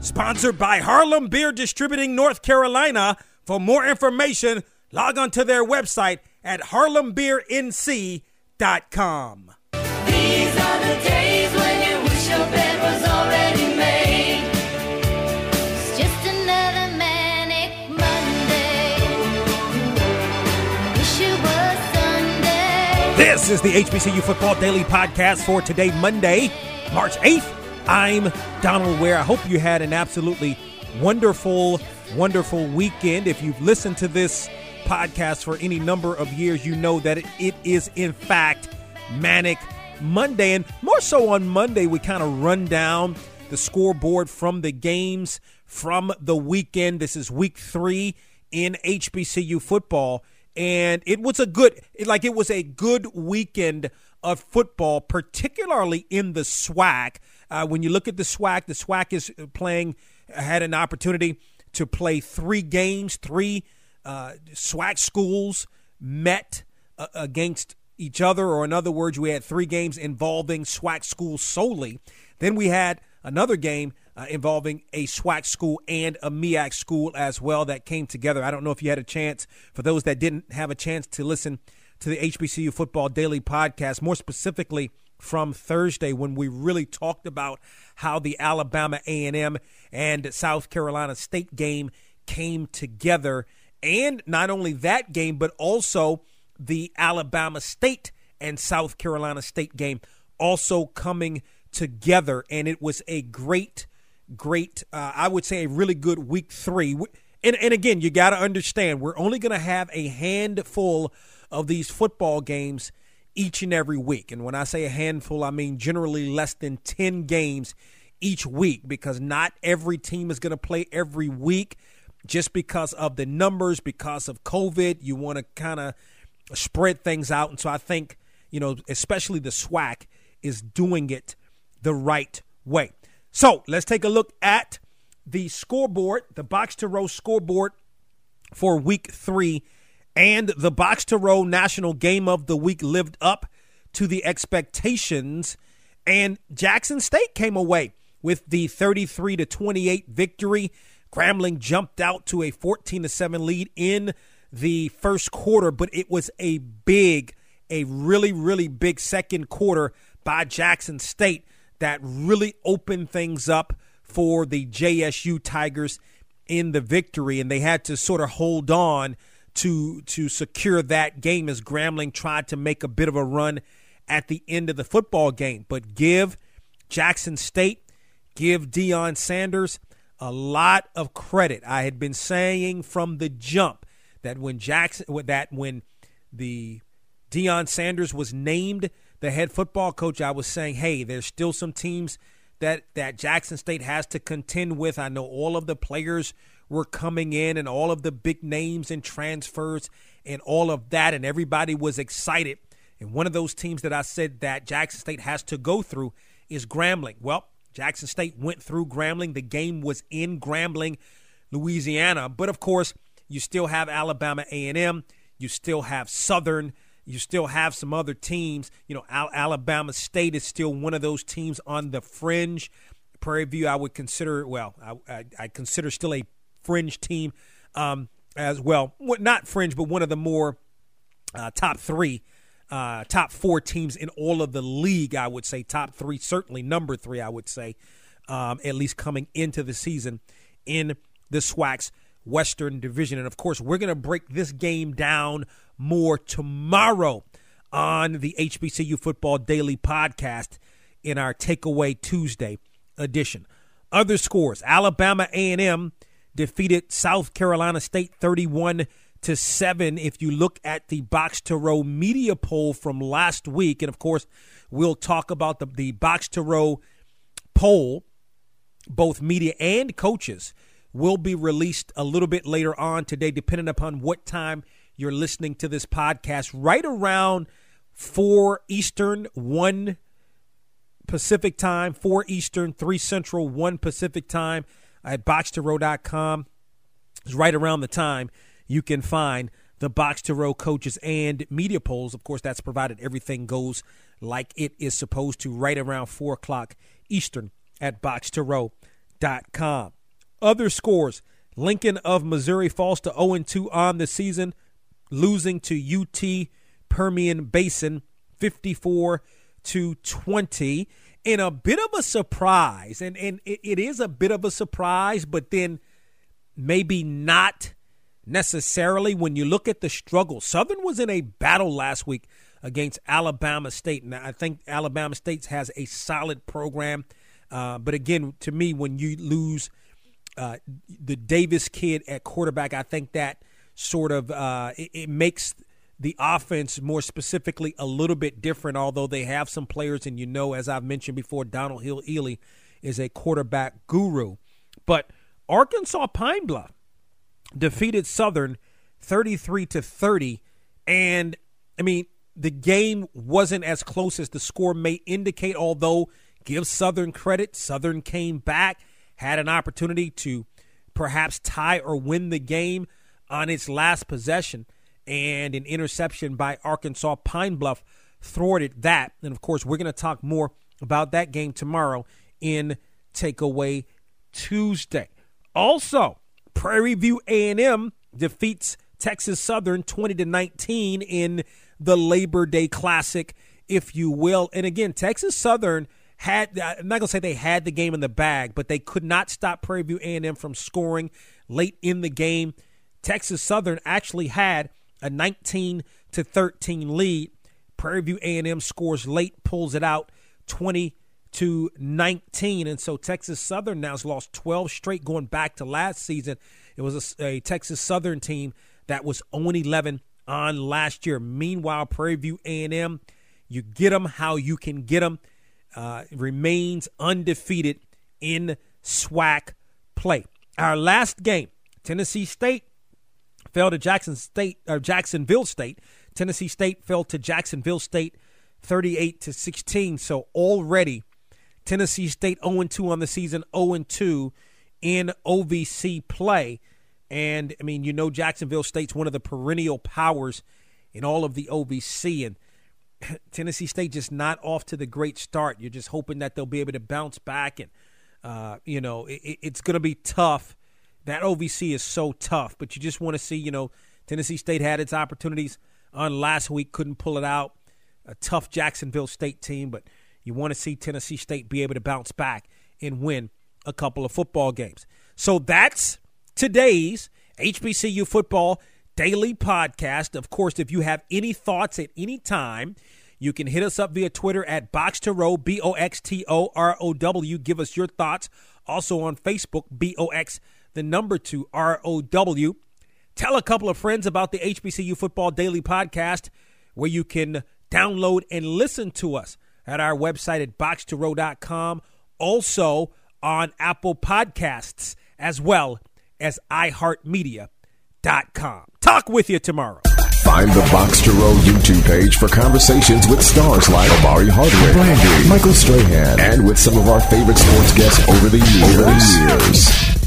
Sponsored by Harlem Beer Distributing North Carolina. For more information, log on to their website at harlembeernc.com. These are the days when you wish your bed was already made. It's just another manic Monday. Wish it was Sunday. This is the HBCU Football Daily Podcast for today, Monday, March 8th. I'm Donal Ware. I hope you had an absolutely wonderful, wonderful weekend. If you've listened to this podcast for any number of years, you know that it, is, in fact, Manic Monday. And more so on Monday, we kind of run down the scoreboard from the games from the weekend. This is week three in HBCU football. And it was a good, like, it was a good weekend of football, particularly in the SWAC. Uh, when you look at the SWAC, the SWAC is playing, had an opportunity to play three games. Three uh, SWAC schools met uh, against each other, or in other words, we had three games involving SWAC schools solely. Then we had another game uh, involving a SWAC school and a MEAC school as well that came together. I don't know if you had a chance, for those that didn't have a chance to listen to the HBCU Football Daily podcast, more specifically from Thursday when we really talked about how the Alabama A&M and South Carolina State game came together. And not only that game but also the Alabama State and South Carolina State game also coming together. And it was a great great uh, I would say a really good week 3 and and again you got to understand we're only going to have a handful of these football games each and every week. And when I say a handful, I mean generally less than 10 games each week because not every team is going to play every week just because of the numbers, because of COVID. You want to kind of spread things out. And so I think, you know, especially the SWAC is doing it the right way. So let's take a look at the scoreboard, the box to row scoreboard for week three and the Box to Row National Game of the Week lived up to the expectations. And Jackson State came away with the 33 to 28 victory. Grambling jumped out to a 14 to 7 lead in the first quarter, but it was a big, a really, really big second quarter by Jackson State that really opened things up for the JSU Tigers in the victory. And they had to sort of hold on to to secure that game as Grambling tried to make a bit of a run at the end of the football game. But give Jackson State, give Deion Sanders a lot of credit. I had been saying from the jump that when Jackson that when the Deion Sanders was named the head football coach, I was saying, hey, there's still some teams that that Jackson State has to contend with. I know all of the players were coming in and all of the big names and transfers and all of that, and everybody was excited. And one of those teams that I said that Jackson State has to go through is Grambling. Well, Jackson State went through Grambling. The game was in Grambling, Louisiana. But of course, you still have Alabama A&M. You still have Southern. You still have some other teams. You know, Al- Alabama State is still one of those teams on the fringe. Prairie View, I would consider, well, I, I, I consider still a fringe team um, as well. Not fringe, but one of the more uh, top three, uh, top four teams in all of the league, I would say. Top three, certainly number three, I would say, um, at least coming into the season in the SWAC's Western Division. And of course, we're going to break this game down more tomorrow on the HBCU Football Daily Podcast in our Takeaway Tuesday edition. Other scores: Alabama A&M defeated South Carolina State 31 to 7 if you look at the box to row media poll from last week and of course we'll talk about the, the box to row poll both media and coaches will be released a little bit later on today, depending upon what time you're listening to this podcast, right around 4 Eastern, 1 Pacific time, 4 Eastern, 3 Central, 1 Pacific time at box2row.com. It's right around the time you can find the Box to Row coaches and media polls. Of course, that's provided everything goes like it is supposed to right around 4 o'clock Eastern at box2row.com. Other scores Lincoln of Missouri falls to 0 2 on the season, losing to UT Permian Basin 54 to 20 in a bit of a surprise. And, and it, it is a bit of a surprise, but then maybe not necessarily when you look at the struggle. Southern was in a battle last week against Alabama State, and I think Alabama State has a solid program. Uh, but again, to me, when you lose uh, the Davis kid at quarterback, I think that sort of uh, it, it, makes the offense more specifically a little bit different. Although they have some players, and you know, as I've mentioned before, Donald Hill-Eley is a quarterback guru. But Arkansas Pine Bluff defeated Southern 33 to 30, and I mean the game wasn't as close as the score may indicate. Although give Southern credit, Southern came back had an opportunity to perhaps tie or win the game on its last possession, and an interception by Arkansas Pine Bluff thwarted that. And of course, we're going to talk more about that game tomorrow in Takeaway Tuesday. Also, Prairie View A&M defeats Texas Southern 20 to 19 in the Labor Day Classic, if you will. And again, Texas Southern – had I'm not gonna say they had the game in the bag, but they could not stop Prairie View A&M from scoring late in the game. Texas Southern actually had a 19 to 13 lead. Prairie View A&M scores late, pulls it out 20 to 19, and so Texas Southern now has lost 12 straight going back to last season. It was a, a Texas Southern team that was 0 11 on last year. Meanwhile, Prairie View A&M, you get them how you can get them uh, remains undefeated in SWAC play. Our last game, Tennessee State fell to Jackson State or Jacksonville State. Tennessee State fell to Jacksonville State 38 to 16. So already Tennessee State 0 2 on the season, 0 2 in OVC play. And I mean, you know, Jacksonville State's one of the perennial powers in all of the OVC. And Tennessee State just not off to the great start. You're just hoping that they'll be able to bounce back, and uh, you know it, it's going to be tough. That OVC is so tough, but you just want to see. You know, Tennessee State had its opportunities on last week, couldn't pull it out. A tough Jacksonville State team, but you want to see Tennessee State be able to bounce back and win a couple of football games. So that's today's HBCU football daily podcast. Of course, if you have any thoughts at any time, you can hit us up via Twitter at Box to Row, B O X T O R O W. Give us your thoughts. Also on Facebook, B O X, the number two, R O W. Tell a couple of friends about the HBCU Football Daily Podcast, where you can download and listen to us at our website at box2row.com. Also on Apple Podcasts, as well as iHeartMedia.com. Talk with you tomorrow. Find the Box to Row YouTube page for conversations with stars like Omari Hardwick, Brandy, Michael Strahan, and with some of our favorite sports guests over the years. Over the years.